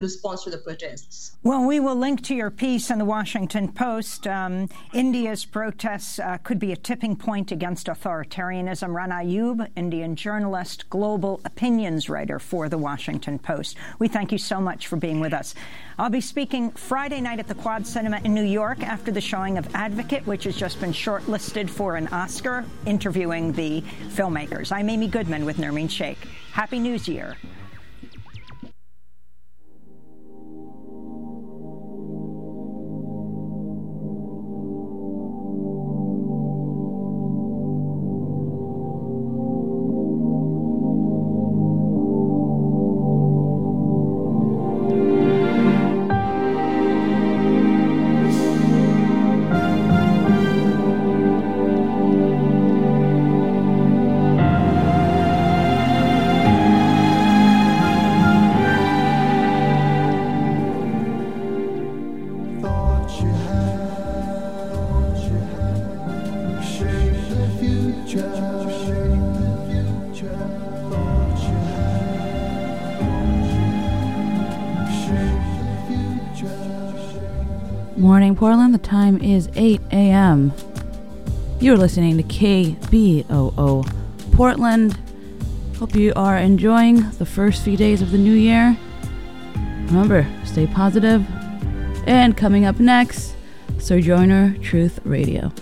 to sponsor the protests. Well, we will link to your piece in the Washington Post. Um, India's protests uh, could be a tipping point against authoritarianism. Rana Ayub, Indian journalist, global opinions writer for the Washington Post. We thank you so much for being with us. I'll be speaking Friday night at the Quad Cinema in New York after the showing of Advocate, which has just been shortlisted for an Oscar, interviewing the filmmakers. I'm Amy Goodman with Nermeen Shaikh. Happy New Year. Time is 8 a.m. You're listening to KBOO Portland. Hope you are enjoying the first few days of the new year. Remember, stay positive. And coming up next, Sojourner Truth Radio.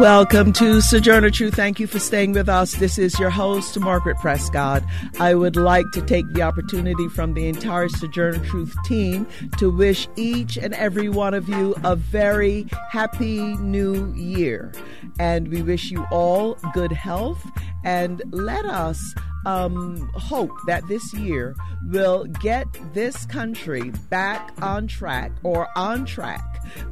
Welcome to Sojourner Truth. Thank you for staying with us. This is your host, Margaret Prescod. I would like to take the opportunity from the entire Sojourner Truth team to wish each and every one of you a very happy new year. And we wish you all good health and let us um, hope that this year will get this country back on track or on track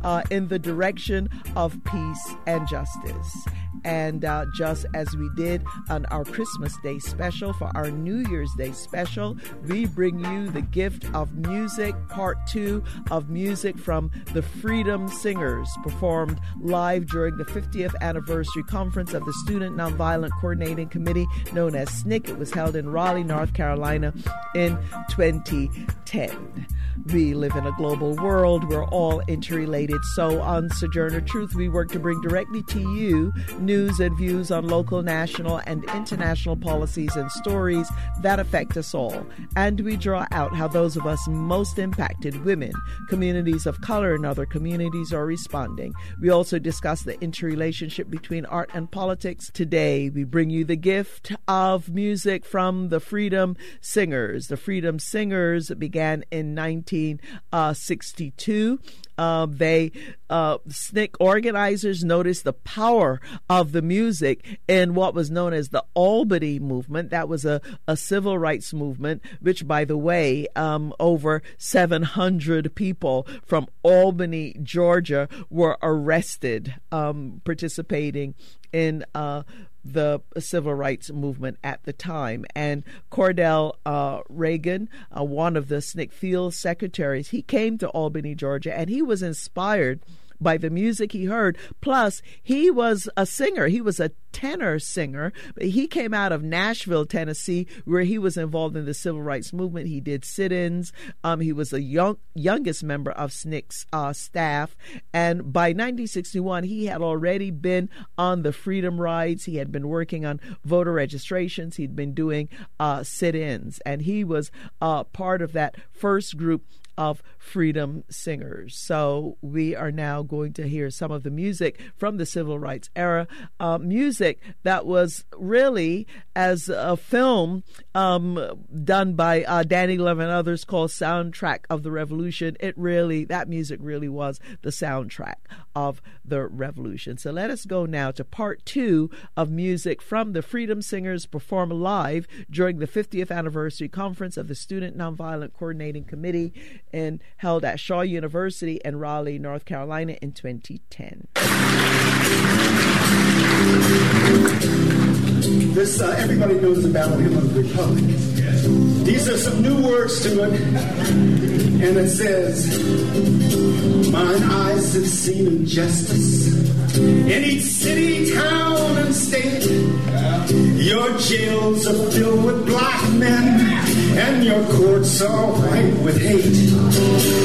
uh, in the direction of peace and justice. And uh, just as we did on our Christmas Day special, for our New Year's Day special, we bring you the gift of music, part two of music from the Freedom Singers, performed live during the 50th anniversary conference of the Student Nonviolent Coordinating Committee, known as SNCC. It was held in Raleigh, North Carolina in 2010. We live in a global world. We're all interrelated. So, on Sojourner Truth, we work to bring directly to you news and views on local, national, and international policies and stories that affect us all. And we draw out how those of us most impacted, women, communities of color, and other communities are responding. We also discuss the interrelationship between art and politics. Today, we bring you the gift of music from the Freedom Singers. The Freedom Singers began in 1962. Uh, they uh, SNCC organizers noticed the power of the music in what was known as the Albany movement. That was a, a civil rights movement, which, by the way, um, over 700 people from Albany, Georgia, were arrested um, participating in uh, the civil rights movement at the time. And Cordell uh, Reagon, uh, one of the SNCC field secretaries, he came to Albany, Georgia, and he was inspired by the music he heard. Plus, he was a singer. He was a tenor singer. He came out of Nashville, Tennessee, where he was involved in the civil rights movement. He did sit-ins. Um, he was the young youngest member of SNCC's uh, staff, and by 1961, he had already been on the freedom rides. He had been working on voter registrations. He'd been doing uh, sit-ins, and he was uh, part of that first group of freedom singers. So we are now going to hear some of the music from the civil rights era, uh, music that was really as a film um, done by uh, Danny Love and others called Soundtrack of the Revolution. It really, that music really was the soundtrack of the revolution. So let us go now to part two of music from the Freedom Singers perform live during the 50th anniversary conference of the Student Nonviolent Coordinating Committee and held at Shaw University in Raleigh, North Carolina in 2010. This, uh, everybody knows about hymn of the Republic. These are some new words to it. And it says, Mine eyes have seen injustice in each city, town, and state. Your jails are filled with black men, and your courts are white with hate.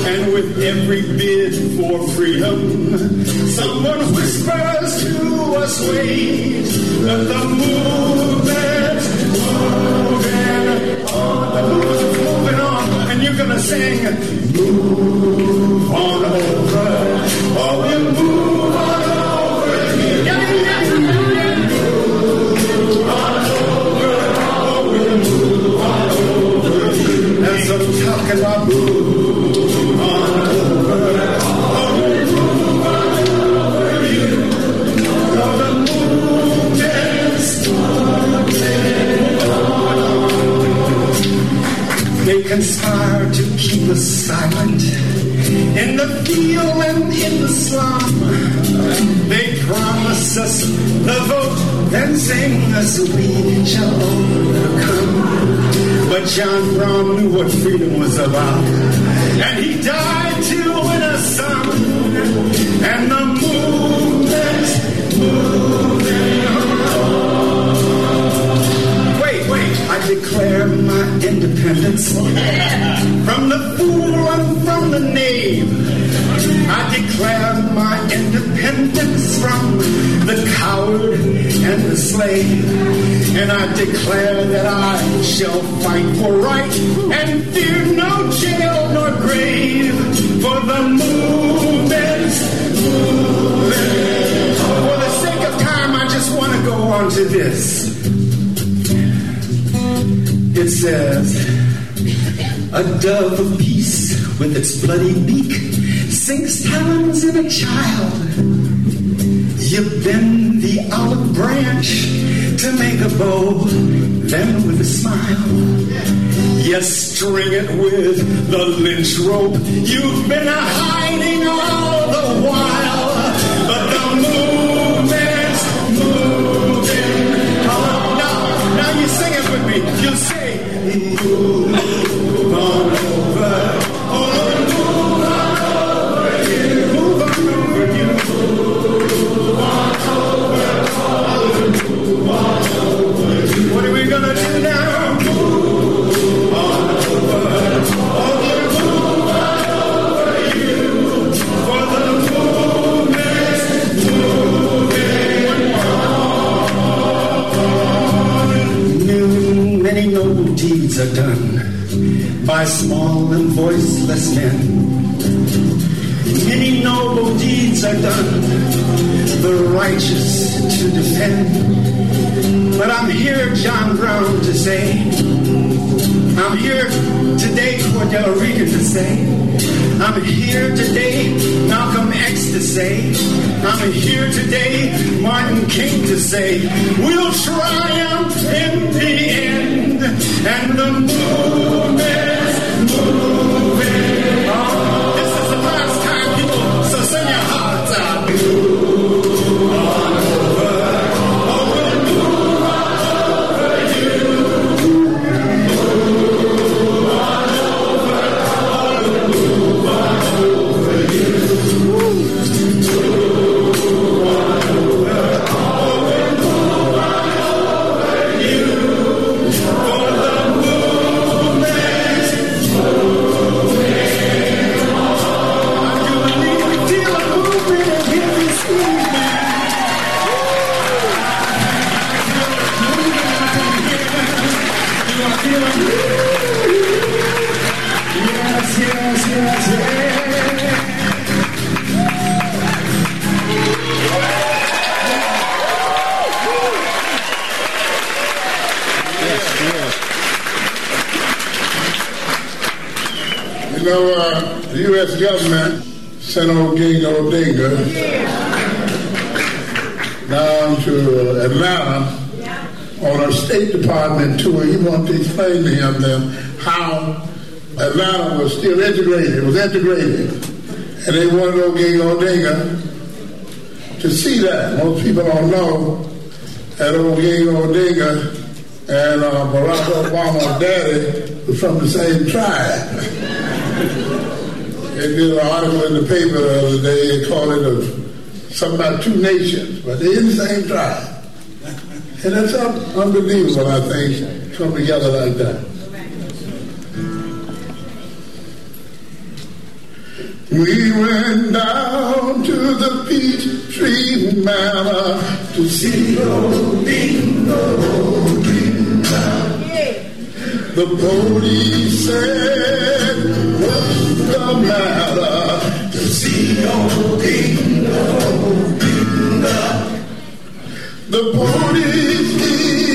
And with every bid for freedom, someone whispers to us, wait, that the moving on. The movement's moving on, and you're gonna sing, move on what freedom was about, and he died to win us some. And the on. Wait, wait, I declare my independence from the fool and from the knave. I declare my independence from the coward and the slave. And I declare that I shall fight for right and fear no jail nor grave. For the movement's moving. For the sake of time, I just want to go on to this. It says, A dove of peace with its bloody beak sinks talons in a child. You bend the olive branch to make a bow, then with a smile. You string it with the lynch rope. You've been hiding all the while, You know, uh, the U.S. government sent Oginga Odinga down to Atlanta on a State Department tour. He wanted to explain to him then how Atlanta was still integrated. It was integrated. And they wanted Oginga Odinga to see that. Most people don't know that Oginga Odinga and uh, Barack Obama's daddy was from the same tribe. they did an article in the paper the other day, called it something about two nations, but they're in the same tribe. And that's unbelievable, I think, come together like that. We went down to the peach tree manor to see the old Dingo The police said, the matter? To see old Dingo The police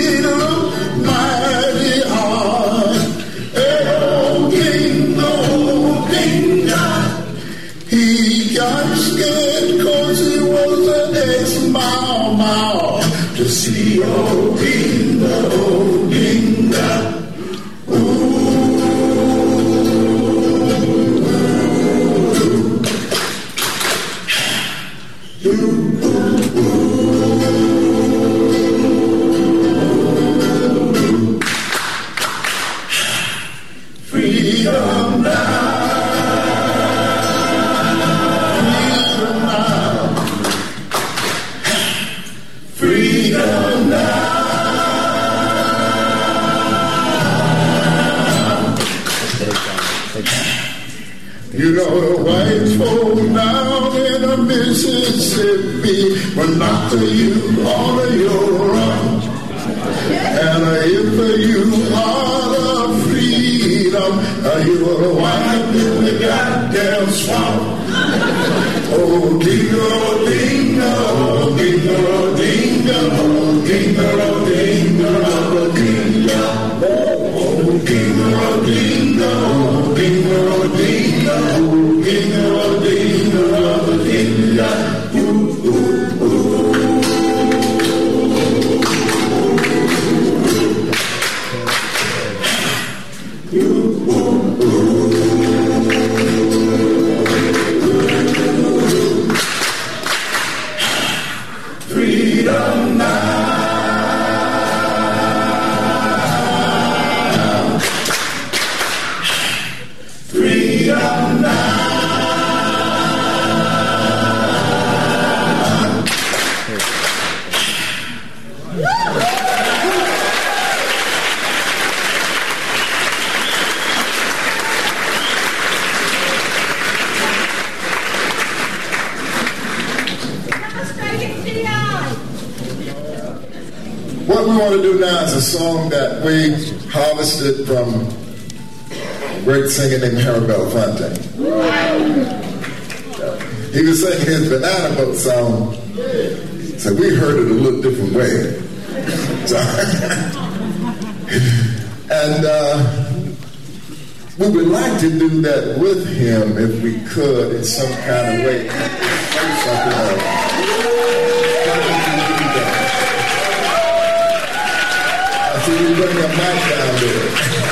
Mississippi will knock to you all of your own. And if you are the freedom, uh, you will wind in the goddamn swamp. Oh, dingo, dingo, dingo, dingo, dingo, dingo, dingo, oh, dingo, dingo, dingo, dingo. Singer named Harry Belafonte. He was singing his Banana Boat song, so we heard it a little different way. So, and uh, we would like to do that with him if we could in some kind of way. Something you bring your mic down there.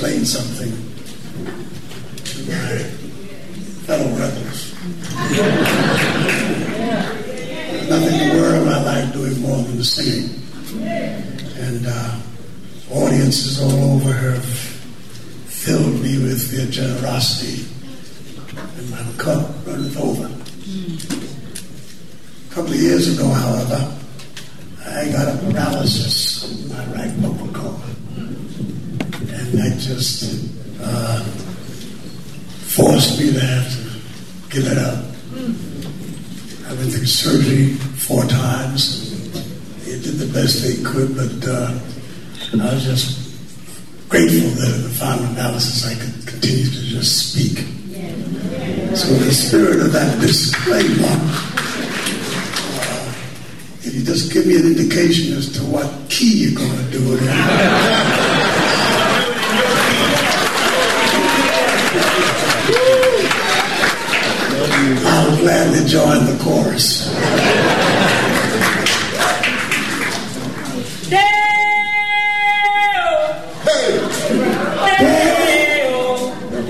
Explain something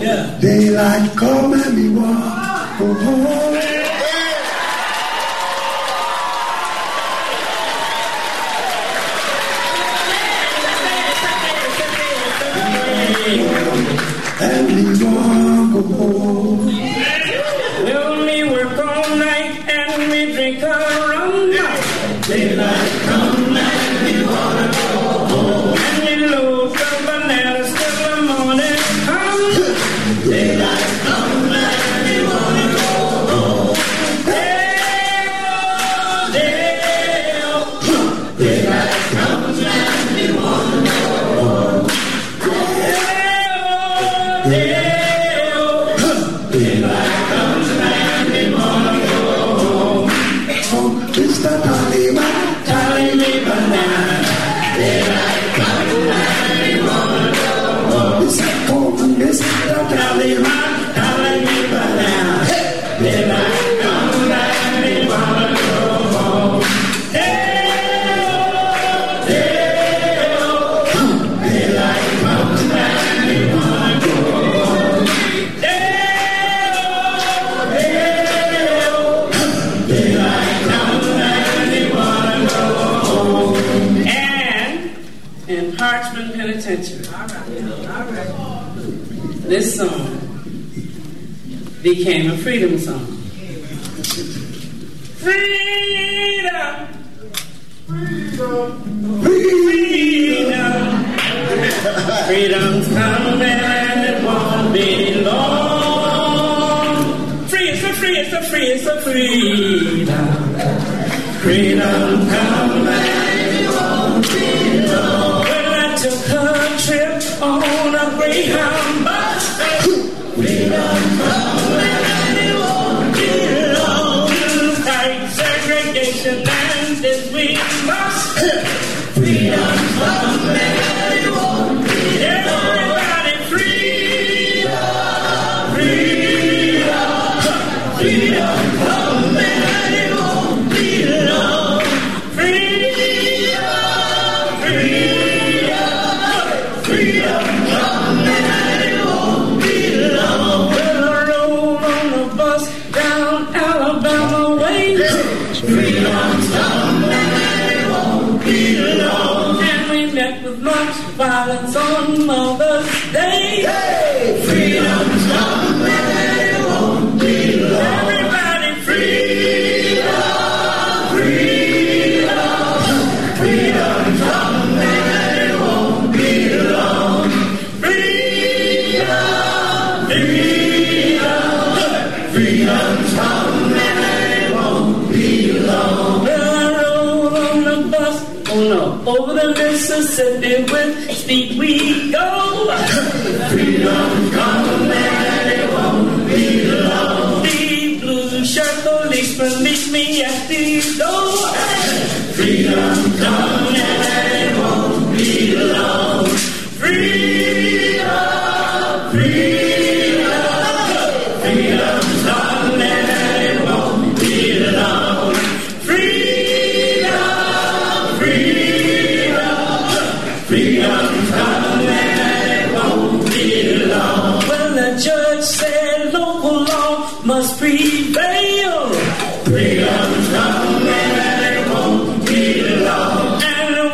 Yeah. Daylight, come and me walk. Oh, oh. oh. became a freedom song. Freedom! Freedom! Freedom! Freedom's coming and it won't be long. Free, so free, so free, so a freedom. Freedom come and it won't be long. Well, let your country on a greyhound bus. Freedom Freedom comes.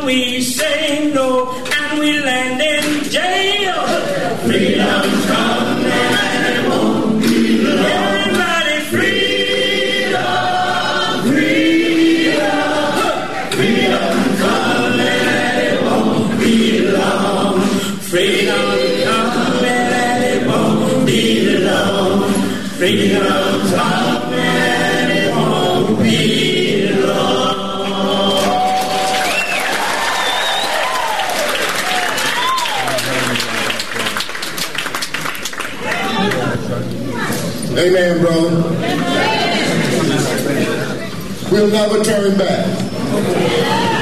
we say no, and we land in jail. Freedom's coming and it won't be long. Everybody freedom, freedom, freedom's coming and it won't be long. Freedom's coming and it won't be long. Freedom. Amen, brother. We'll never turn back.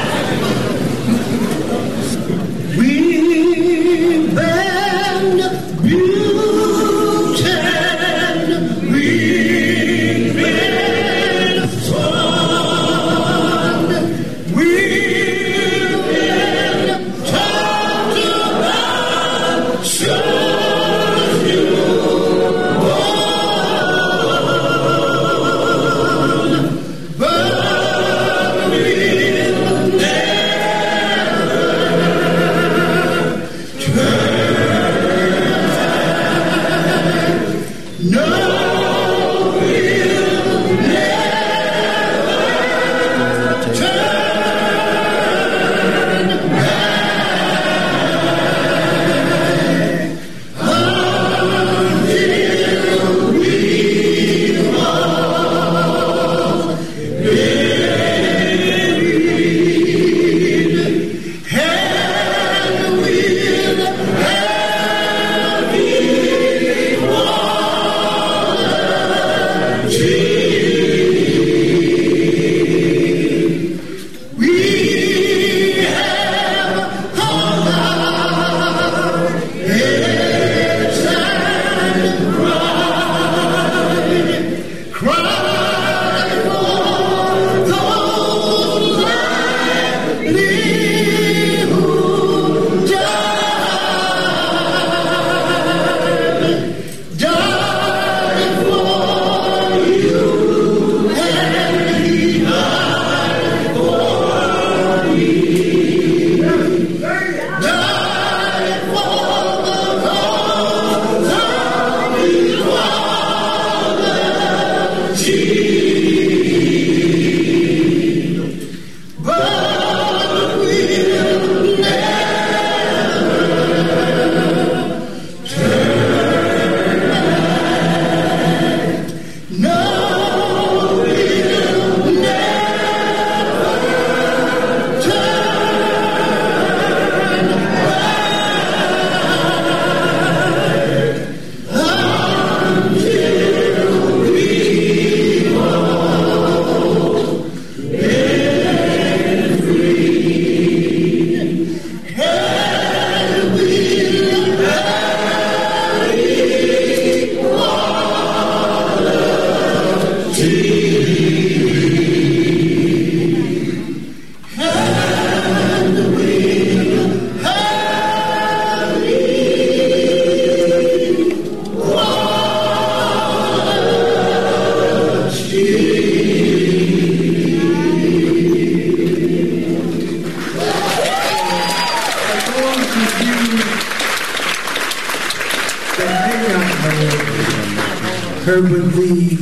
Herbert Lee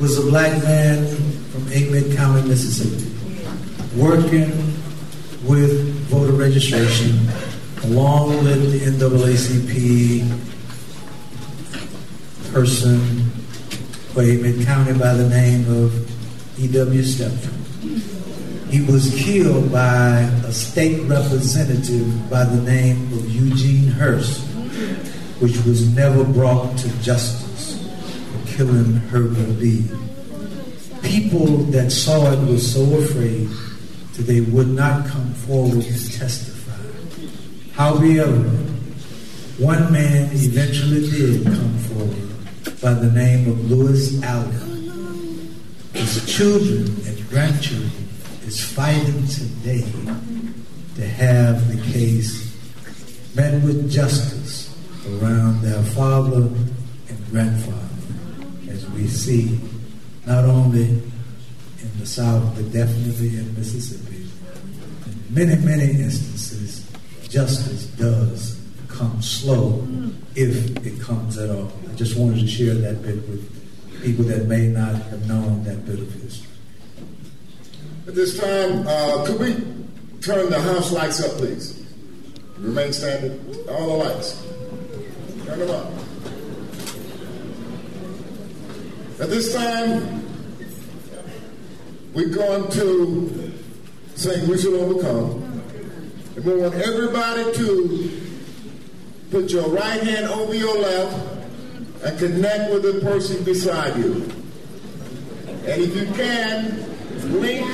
was a black man from Englewood County, Mississippi, working with voter registration along with the NAACP person for Englewood County by the name of E.W. Steptoe. He was killed by a state representative by the name of Eugene Hurst, which was never brought to justice for killing Herbert Lee. People that saw it were so afraid that they would not come forward to testify. However, one man eventually did come forward by the name of Louis Allen. His children and grandchildren is fighting today to have the case met with justice around their father and grandfather, as we see not only in the South but definitely in Mississippi. In many, many instances, justice does come slow if it comes at all. I just wanted to share that bit with people that may not have known that bit of history. At this time, uh, could we turn the house lights up, please? Remain standing. All the lights. Turn them up. At this time, we're going to sing We Shall Overcome. And we want everybody to put your right hand over your left and connect with the person beside you. And if you can, link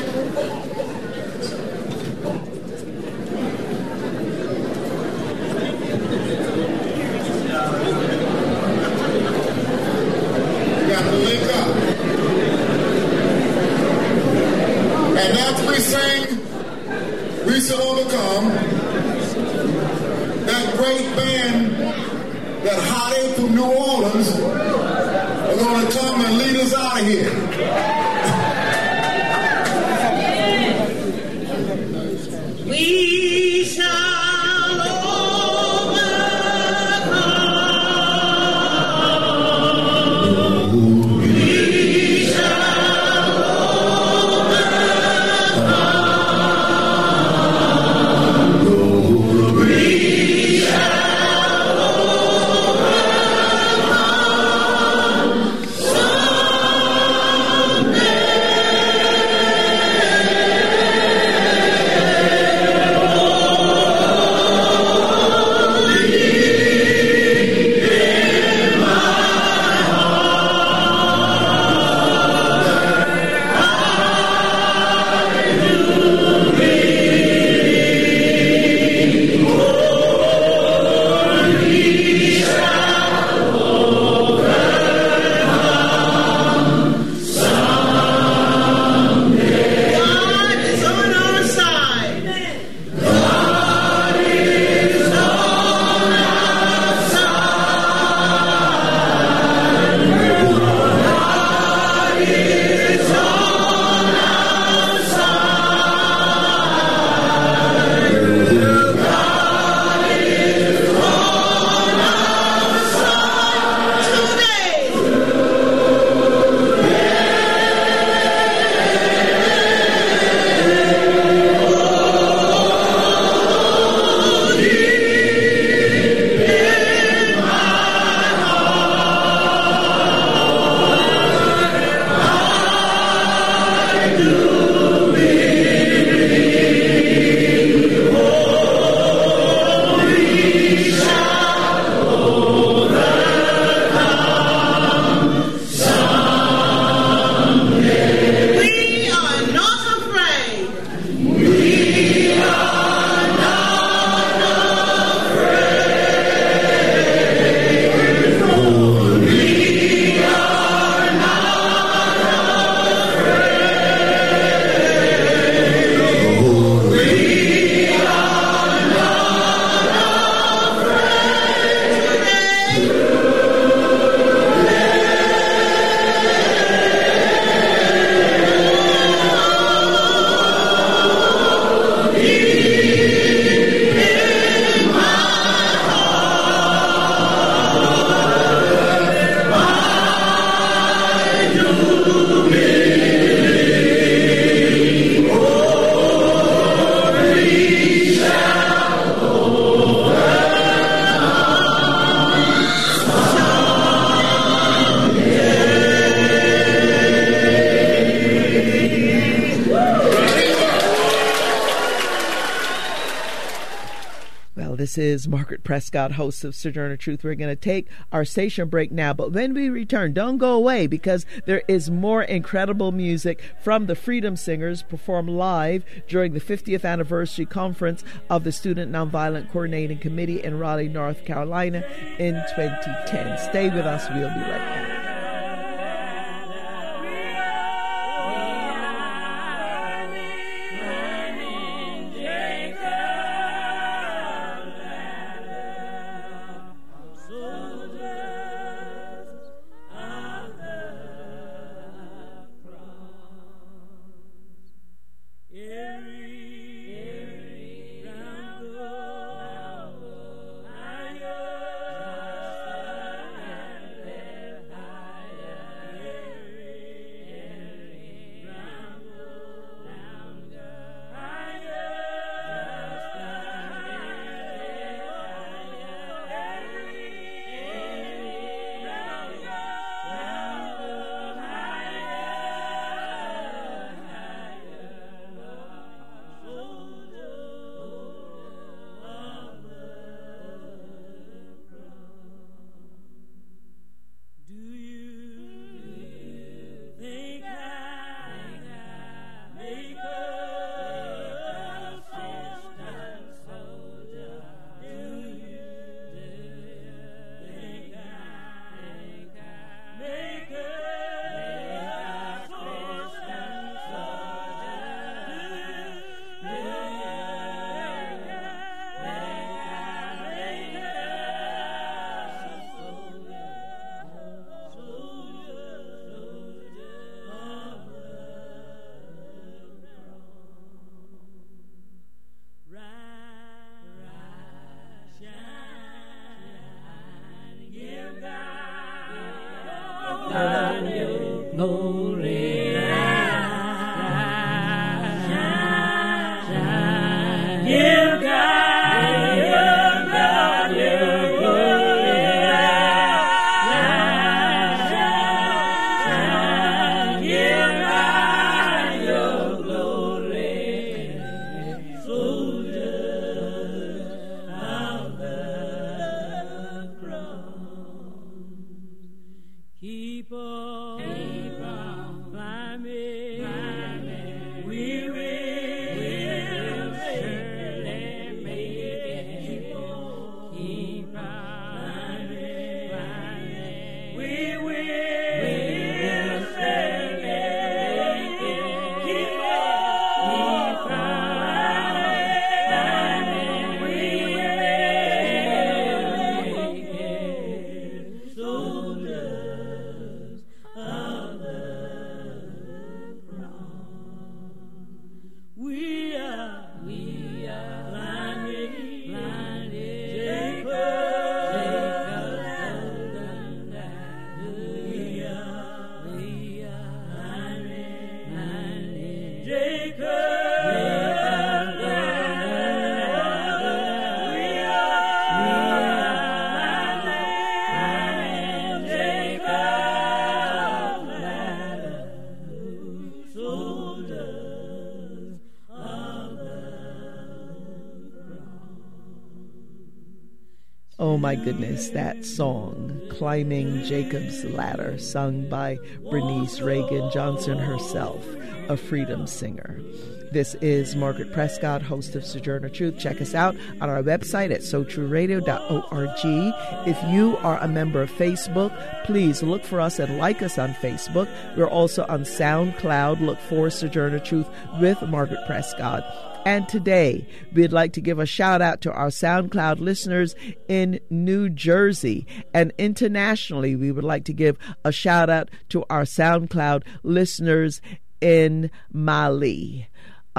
this is Margaret Prescod, host of Sojourner Truth. We're going to take our station break now, but when we return, don't go away because there is more incredible music from the Freedom Singers performed live during the 50th anniversary conference of the Student Nonviolent Coordinating Committee in Raleigh, North Carolina in 2010. Stay with us. We'll be right back. Goodness, that song, Climbing Jacob's Ladder, sung by Bernice Reagon Johnson herself, a freedom singer. This is Margaret Prescod, host of Sojourner Truth. Check us out on our website at sotrueradio.org. If you are a member of Facebook, please look for us and like us on Facebook. We're also on SoundCloud. Look for Sojourner Truth with Margaret Prescod. And today, we'd like to give a shout out to our SoundCloud listeners in New Jersey. And internationally, we would like to give a shout out to our SoundCloud listeners in Mali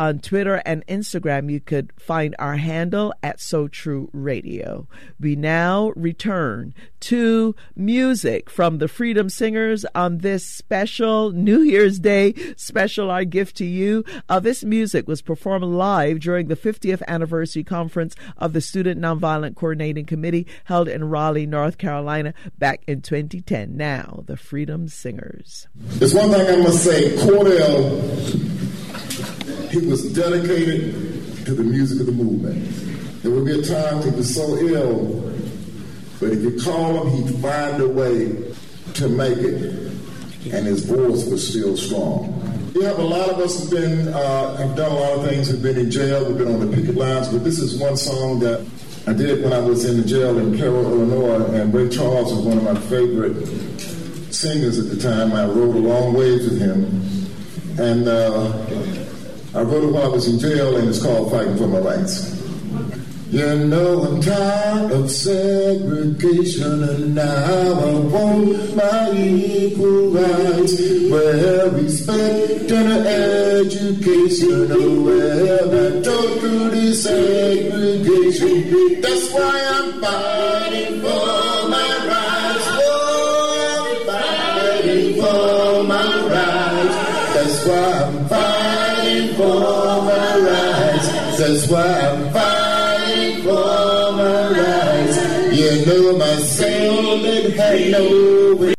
on Twitter and Instagram, you could find our handle at So True Radio. We now return to music from the Freedom Singers on this special New Year's Day special. Our gift to you. Uh, this music was performed live during the 50th anniversary conference of the Student Nonviolent Coordinating Committee held in Raleigh, North Carolina, back in 2010. Now, the Freedom Singers. There's one thing I must say, Cordell he was dedicated to the music of the movement. There would be a time he was so ill, but if you call him, he'd find a way to make it, and his voice was still strong. We have a lot of us have been uh, have done a lot of things. We've been in jail. We've been on the picket lines. But this is one song that I did when I was in the jail in Cairo, Illinois. And Ray Charles was one of my favorite singers at the time. I wrote a long ways with him, and uh, I wrote it while I was in jail, and it's called Fighting for My Rights. You know I'm tired of segregation and now I want my equal rights where respect and education are where I don't do desegregation. That's why I'm fighting for my rights. Oh, fighting for my rights. That's why That's why I'm fighting for my rights. You know my soul had no.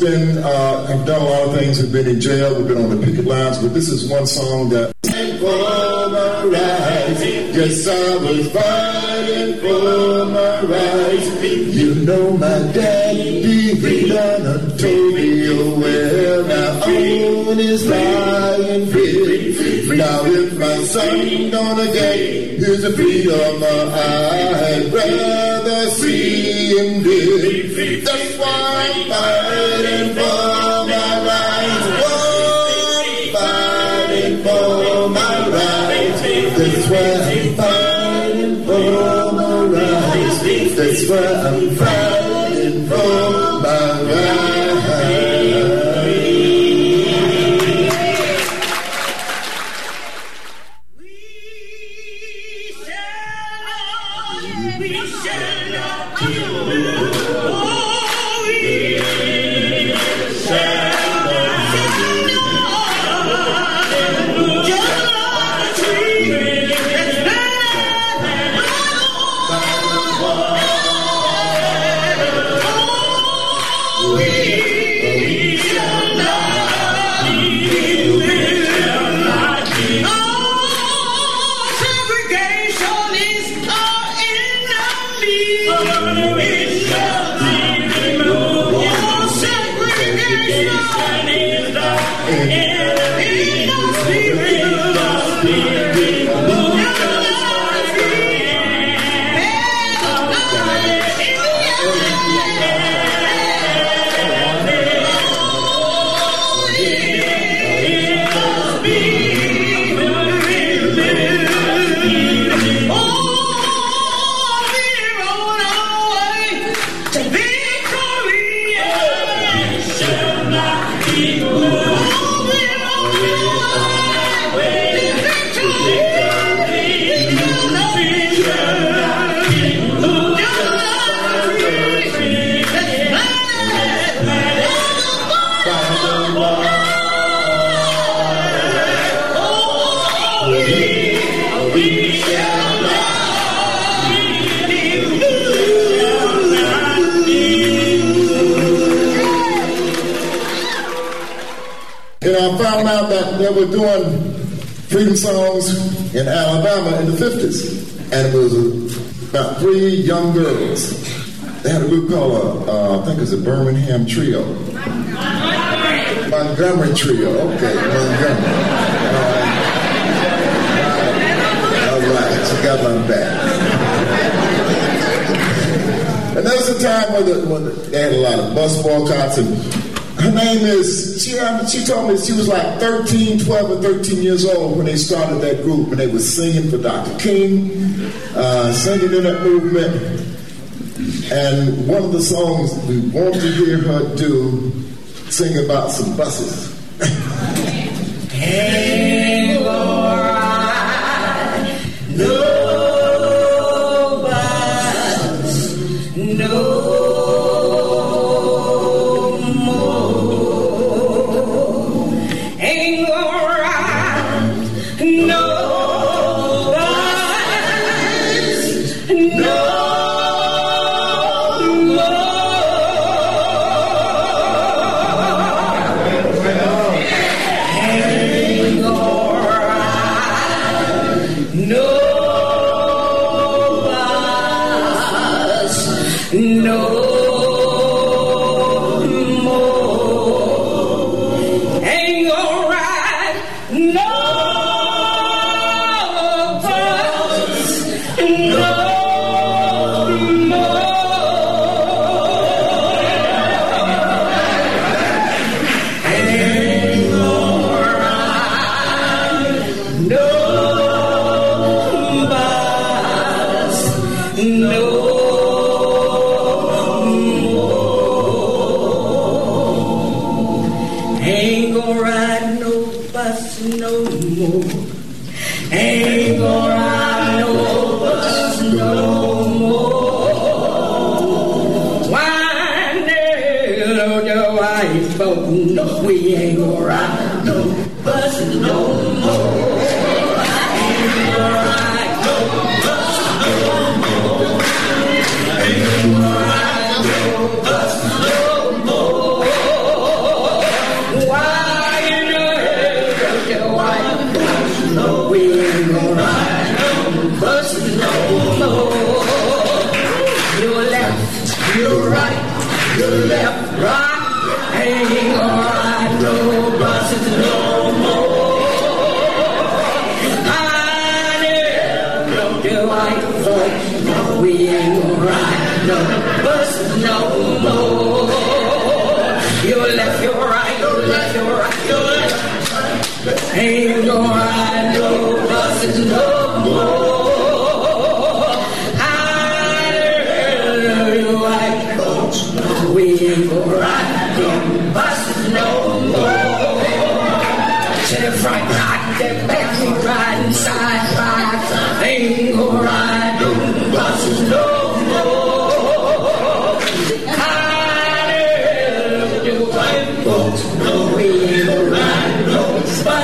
Been, uh, have done a lot of things. We've been in jail. We've been on the picket lines. But this is one song that. For my rights, yes, I was fighting for my rights. You know my daddy, he done told me well. Now on his lying bed. Now if my son gonna get his freedom, I'd rather see him dead. That's why I'm fighting for my rights. Oh, fighting for my rights. That's why I'm fighting for my rights. That's why I'm fighting You. Were doing freedom songs in Alabama in the 50s. And it was about three young girls. They had a group called, uh, I think it was a Birmingham Trio. Montgomery Trio. Okay, Montgomery. All right, she got my back. And that was a time when, the, when they had a lot of bus boycotts and her name is, she, she told me she was like 13, 12 or 13 years old when they started that group and they were singing for Dr. King, uh, singing in that movement. And one of the songs we want to hear her do, sing about some buses. hey,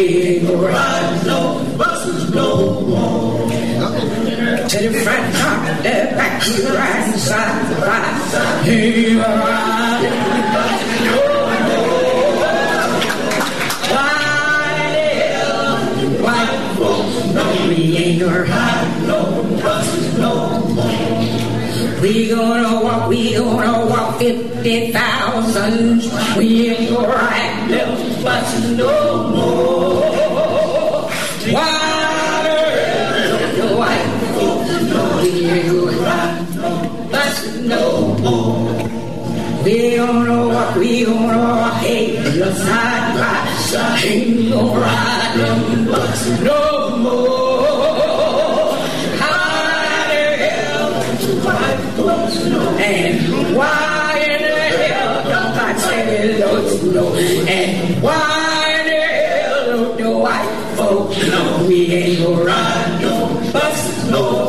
ain't gonna ride no buses no more. To the front, top, the back, to the right, side by side. Ain't gonna ride we ain't gonna ride no buses no more. We gonna walk, we gonna walk fifty thousand. We ain't gonna ride buses no more. Water, folks know we ain't no no more. We gonna walk, we gonna walk, hey, side by side. Ride them buses no more. How know? And And why the hell the white folks know we ain't gonna ride no bus. No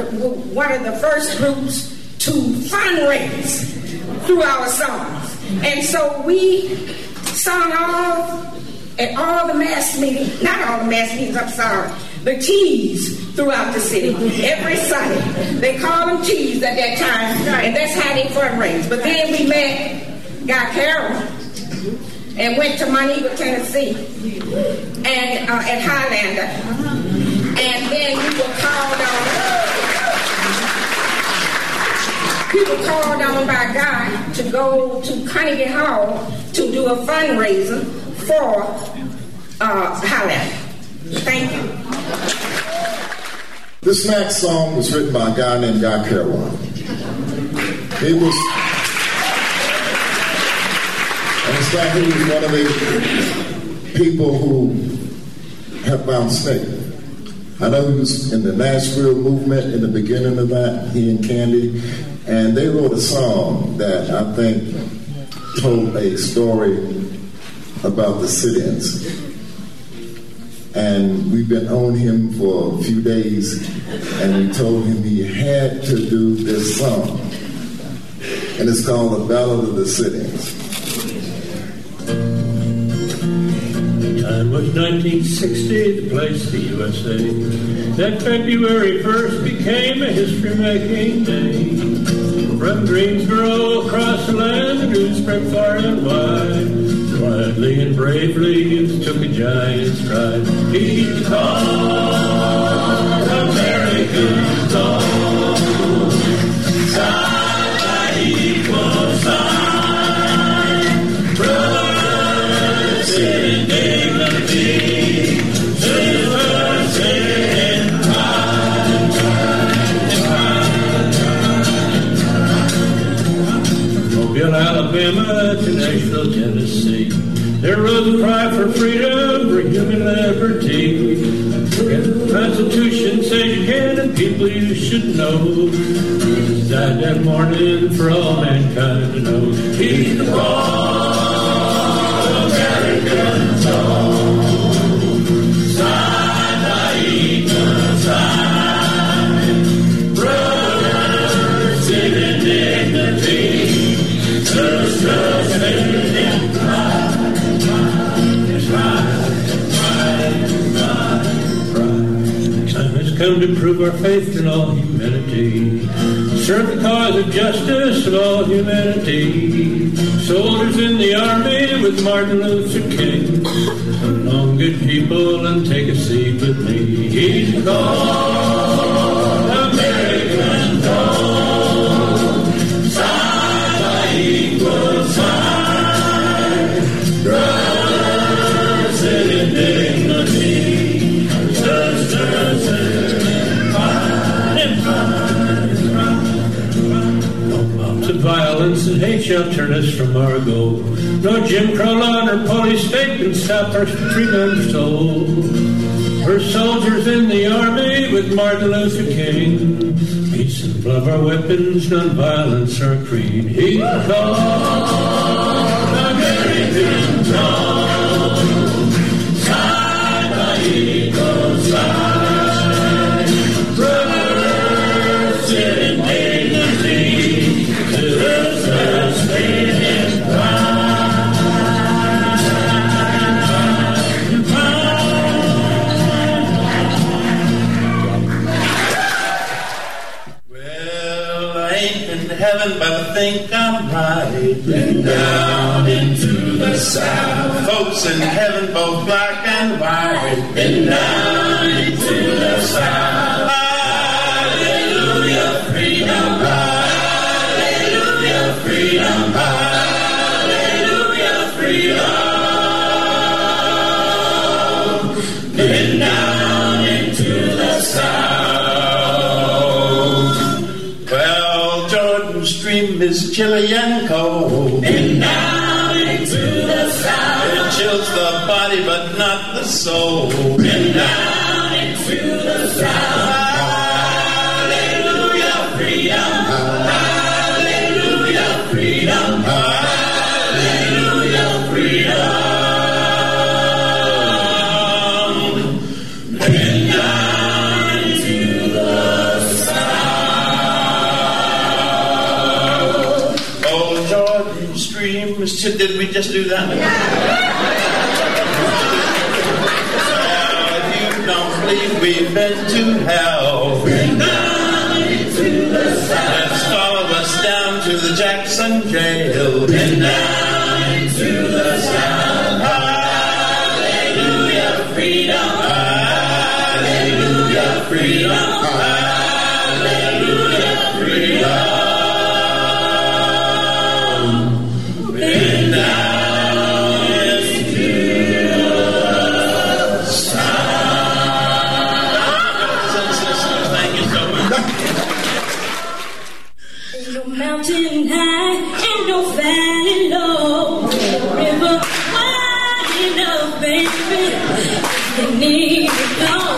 one of the first groups to fundraise through our songs. And so we sung all at all the mass meetings, not all the mass meetings, I'm sorry, the teas throughout the city every Sunday. They call them teas at that time, and that's how they fundraise. But then we met Guy Carawan and went to Monteagle, Tennessee, and uh, at Highlander, and then we were called on. We were called on by God to go to Carnegie Hall to do a fundraiser for uh, Highlander. Thank you. This next song was written by a guy named Guy Carawan. He was, and it's like he was one of the people who have found SNCC. I know he was in the Nashville movement in the beginning of that, he and Candie, and they wrote a song that I think told a story about the sit-ins and we've been on him for a few days, and we told him he had to do this song. And it's called The Ballad of the Sit-Ins. was 1960, the place the USA. That February 1st became a history-making day. From Greensboro across the land, the news spread far and wide. Quietly and bravely, youth took a giant stride. He's called America's own. Side by equal. Alabama to Nashville, Tennessee. Rose cry for freedom, for human liberty. The Constitution says you can, and people you should know. Died that morning for all mankind to know. He's the boss come to prove our faith in all humanity. Serve the cause of justice of all humanity. Soldiers in the army with Martin Luther King. Come along, good people, and take a seat with me. He's called turn us from our goal. No Jim Crow law nor police state can stop our freedom soul. We're soldiers in the army with Martin Luther King. Peace and love our weapons, nonviolence our creed. He called American throne. Heaven, but I think I'm. Been down into the south. Folks in heaven, both black and white. Been down into the south. Chilly and down into the south. It chills the body but not the soul. And down Did we just do that? If you don't believe we've been to hell, down into the south. Let's follow us down to the Jackson jail, been down into the south. Hallelujah, freedom. Hallelujah, freedom. need no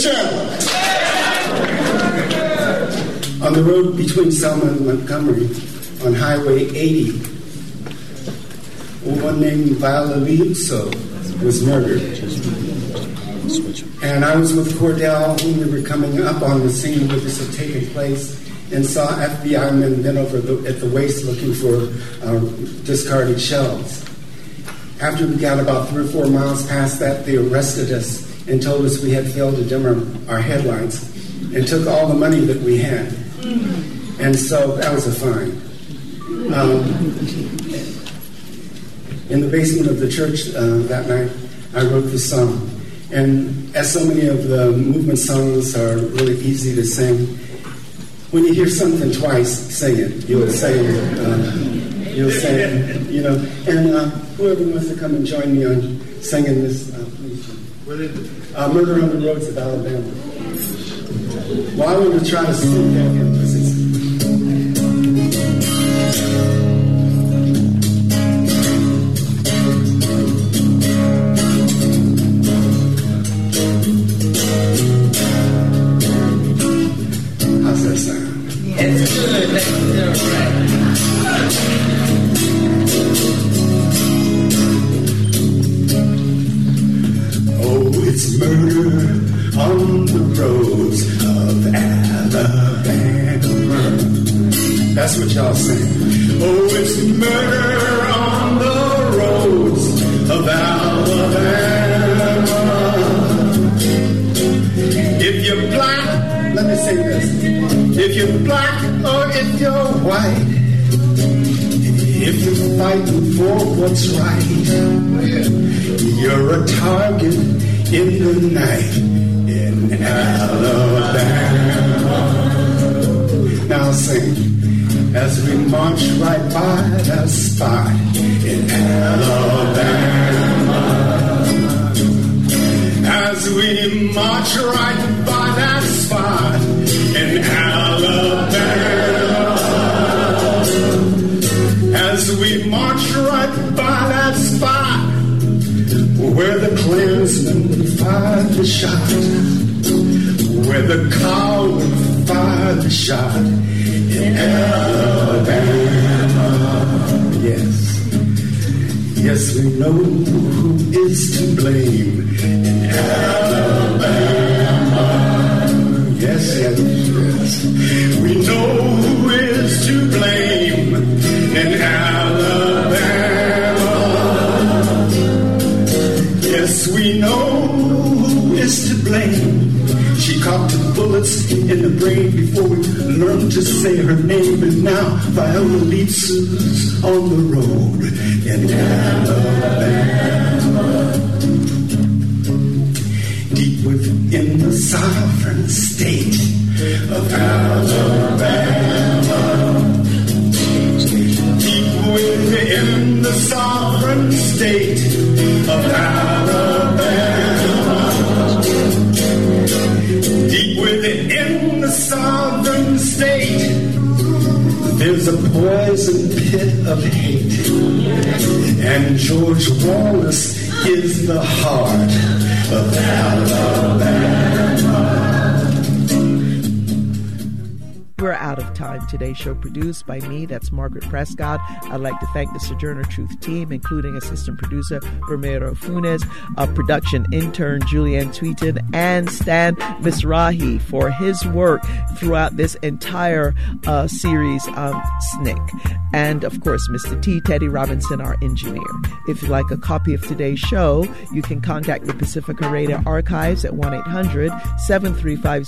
On the road between Selma and Montgomery, on Highway 80, a woman named Viola was murdered. And I was with Cordell when we were coming up on the scene where this had taken place and saw FBI men bent over the, at the waist looking for uh, discarded shells. After we got about three or four miles past that, they arrested us and told us we had failed to dim our, our headlights and took all the money that we had. And so that was a fine. Um, in the basement of the church uh, that night, I wrote this song. And as so many of the movement songs are really easy to sing, when you hear something twice, sing it. You'll say it. Uh, you'll say it, you know. And uh, whoever wants to come and join me on singing this, uh. Uh, Murder on the Roads of Alabama. Well, I want to try to that here yes, we know who is to blame in Alabama. Yes, yes, yes. We know who is to blame in Alabama. Yes, we know who is to blame. She caught the bullets in the brain before we learned to say her name. And now Viola Liuzzo's on the road poison pit of hate. And George Wallace is the heart of Alabama. Time. Today's show produced by me, that's Margaret Prescod. I'd like to thank the Sojourner Truth team, including assistant producer Romero Funes, production intern Julianne Tweeton, and Stan Misrahi for his work throughout this entire uh, series on SNCC. And of course, Mr. T. Teddy Robinson, our engineer. If you'd like a copy of today's show, you can contact the Pacifica Radio Archives at 1 800 735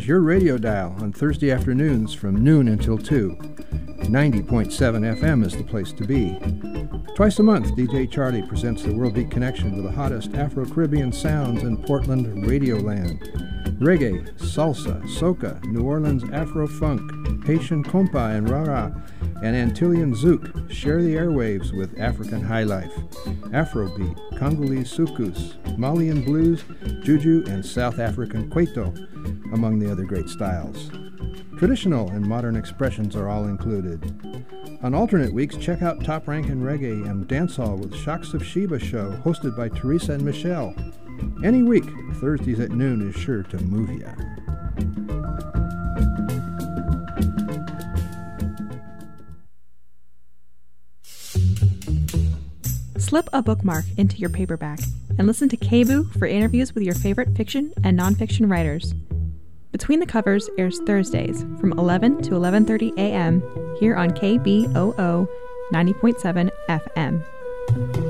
is your radio dial on Thursday afternoons from noon until 2? 90.7 FM is the place to be. Twice a month, DJ Charlie presents the World Beat Connection with the hottest Afro Caribbean sounds in Portland Radioland. Reggae, salsa, soca, New Orleans Afro funk, Haitian compa and rara, and Antillean Zouk share the airwaves with African high life, Afrobeat, Congolese soukous, Malian blues, juju, and South African kwaito, among the other great styles. Traditional and modern expressions are all included. On alternate weeks, check out Top Rank in Reggae and Dancehall with Shocks of Sheba show, hosted by Teresa and Michelle. Any week, Thursdays at noon is sure to move ya. Slip a bookmark into your paperback and listen to KBOO for interviews with your favorite fiction and nonfiction writers. Between the Covers airs Thursdays from 11 to 11:30 a.m. here on KBOO 90.7 FM.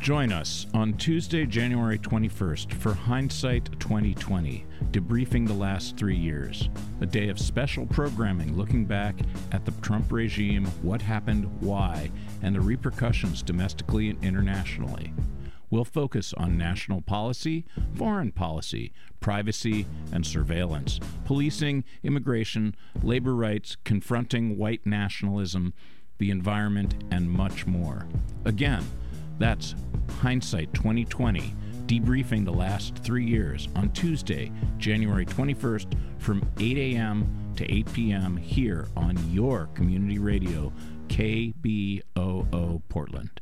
Join us on Tuesday, January 21st for Hindsight 2020, debriefing the last three years. A day of special programming looking back at the Trump regime, what happened, why, and the repercussions domestically and internationally. We'll focus on national policy, foreign policy, privacy and surveillance, policing, immigration, labor rights, confronting white nationalism, the environment, and much more. Again, that's Hindsight 2020, debriefing the last three years on Tuesday, January 21st from 8 a.m. to 8 p.m. here on your community radio, KBOO Portland.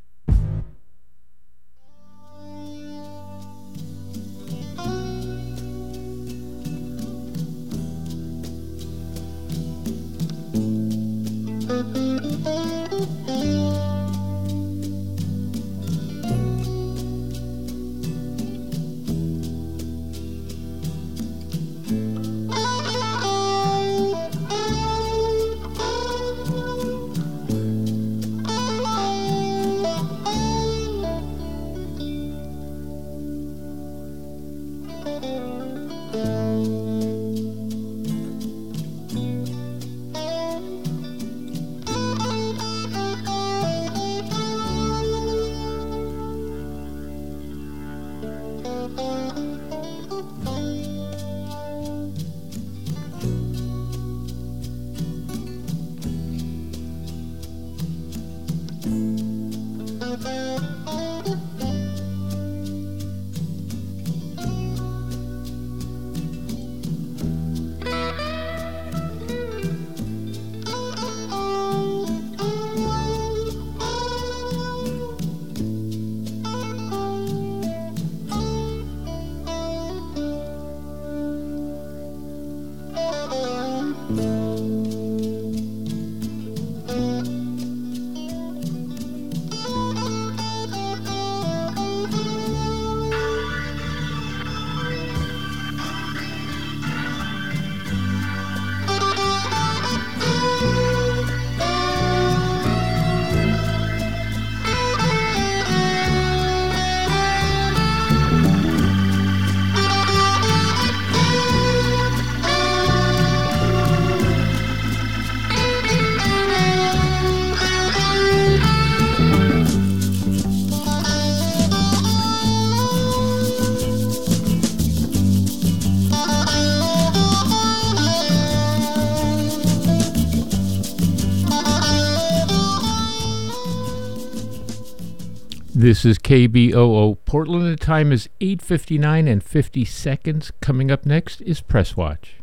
This is KBOO Portland. The time is 8:59 and 50 seconds. Coming up next is Press Watch.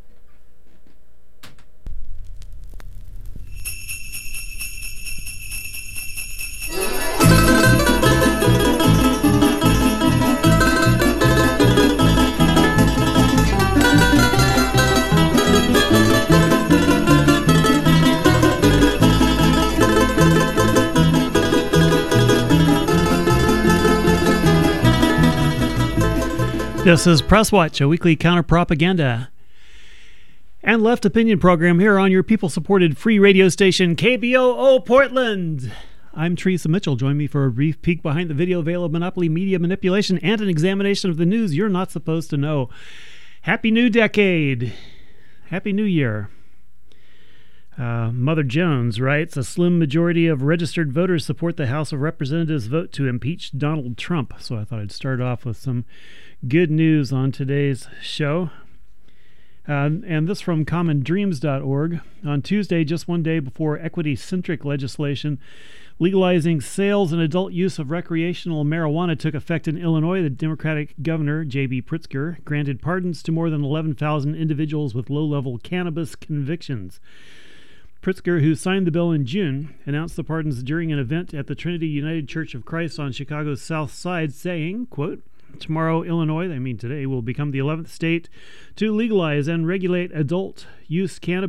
This is Press Watch, a weekly counter propaganda and left opinion program here on your people supported free radio station KBOO Portland. I'm Teresa Mitchell. Join me for a brief peek behind the video veil of monopoly media manipulation and an examination of the news you're not supposed to know. Happy New Decade! Happy New Year! Uh, Mother Jones writes A slim majority of registered voters support the House of Representatives vote to impeach Donald Trump. So I thought I'd start off with some good news on today's show. Uh, and this from commondreams.org. On Tuesday, just one day before equity centric legislation legalizing sales and adult use of recreational marijuana took effect in Illinois, the Democratic governor, J.B. Pritzker, granted pardons to more than 11,000 individuals with low level cannabis convictions. Pritzker, who signed the bill in June, announced the pardons during an event at the Trinity United Church of Christ on Chicago's South Side, saying, quote, Tomorrow, Illinois, I mean today, will become the 11th state to legalize and regulate adult use cannabis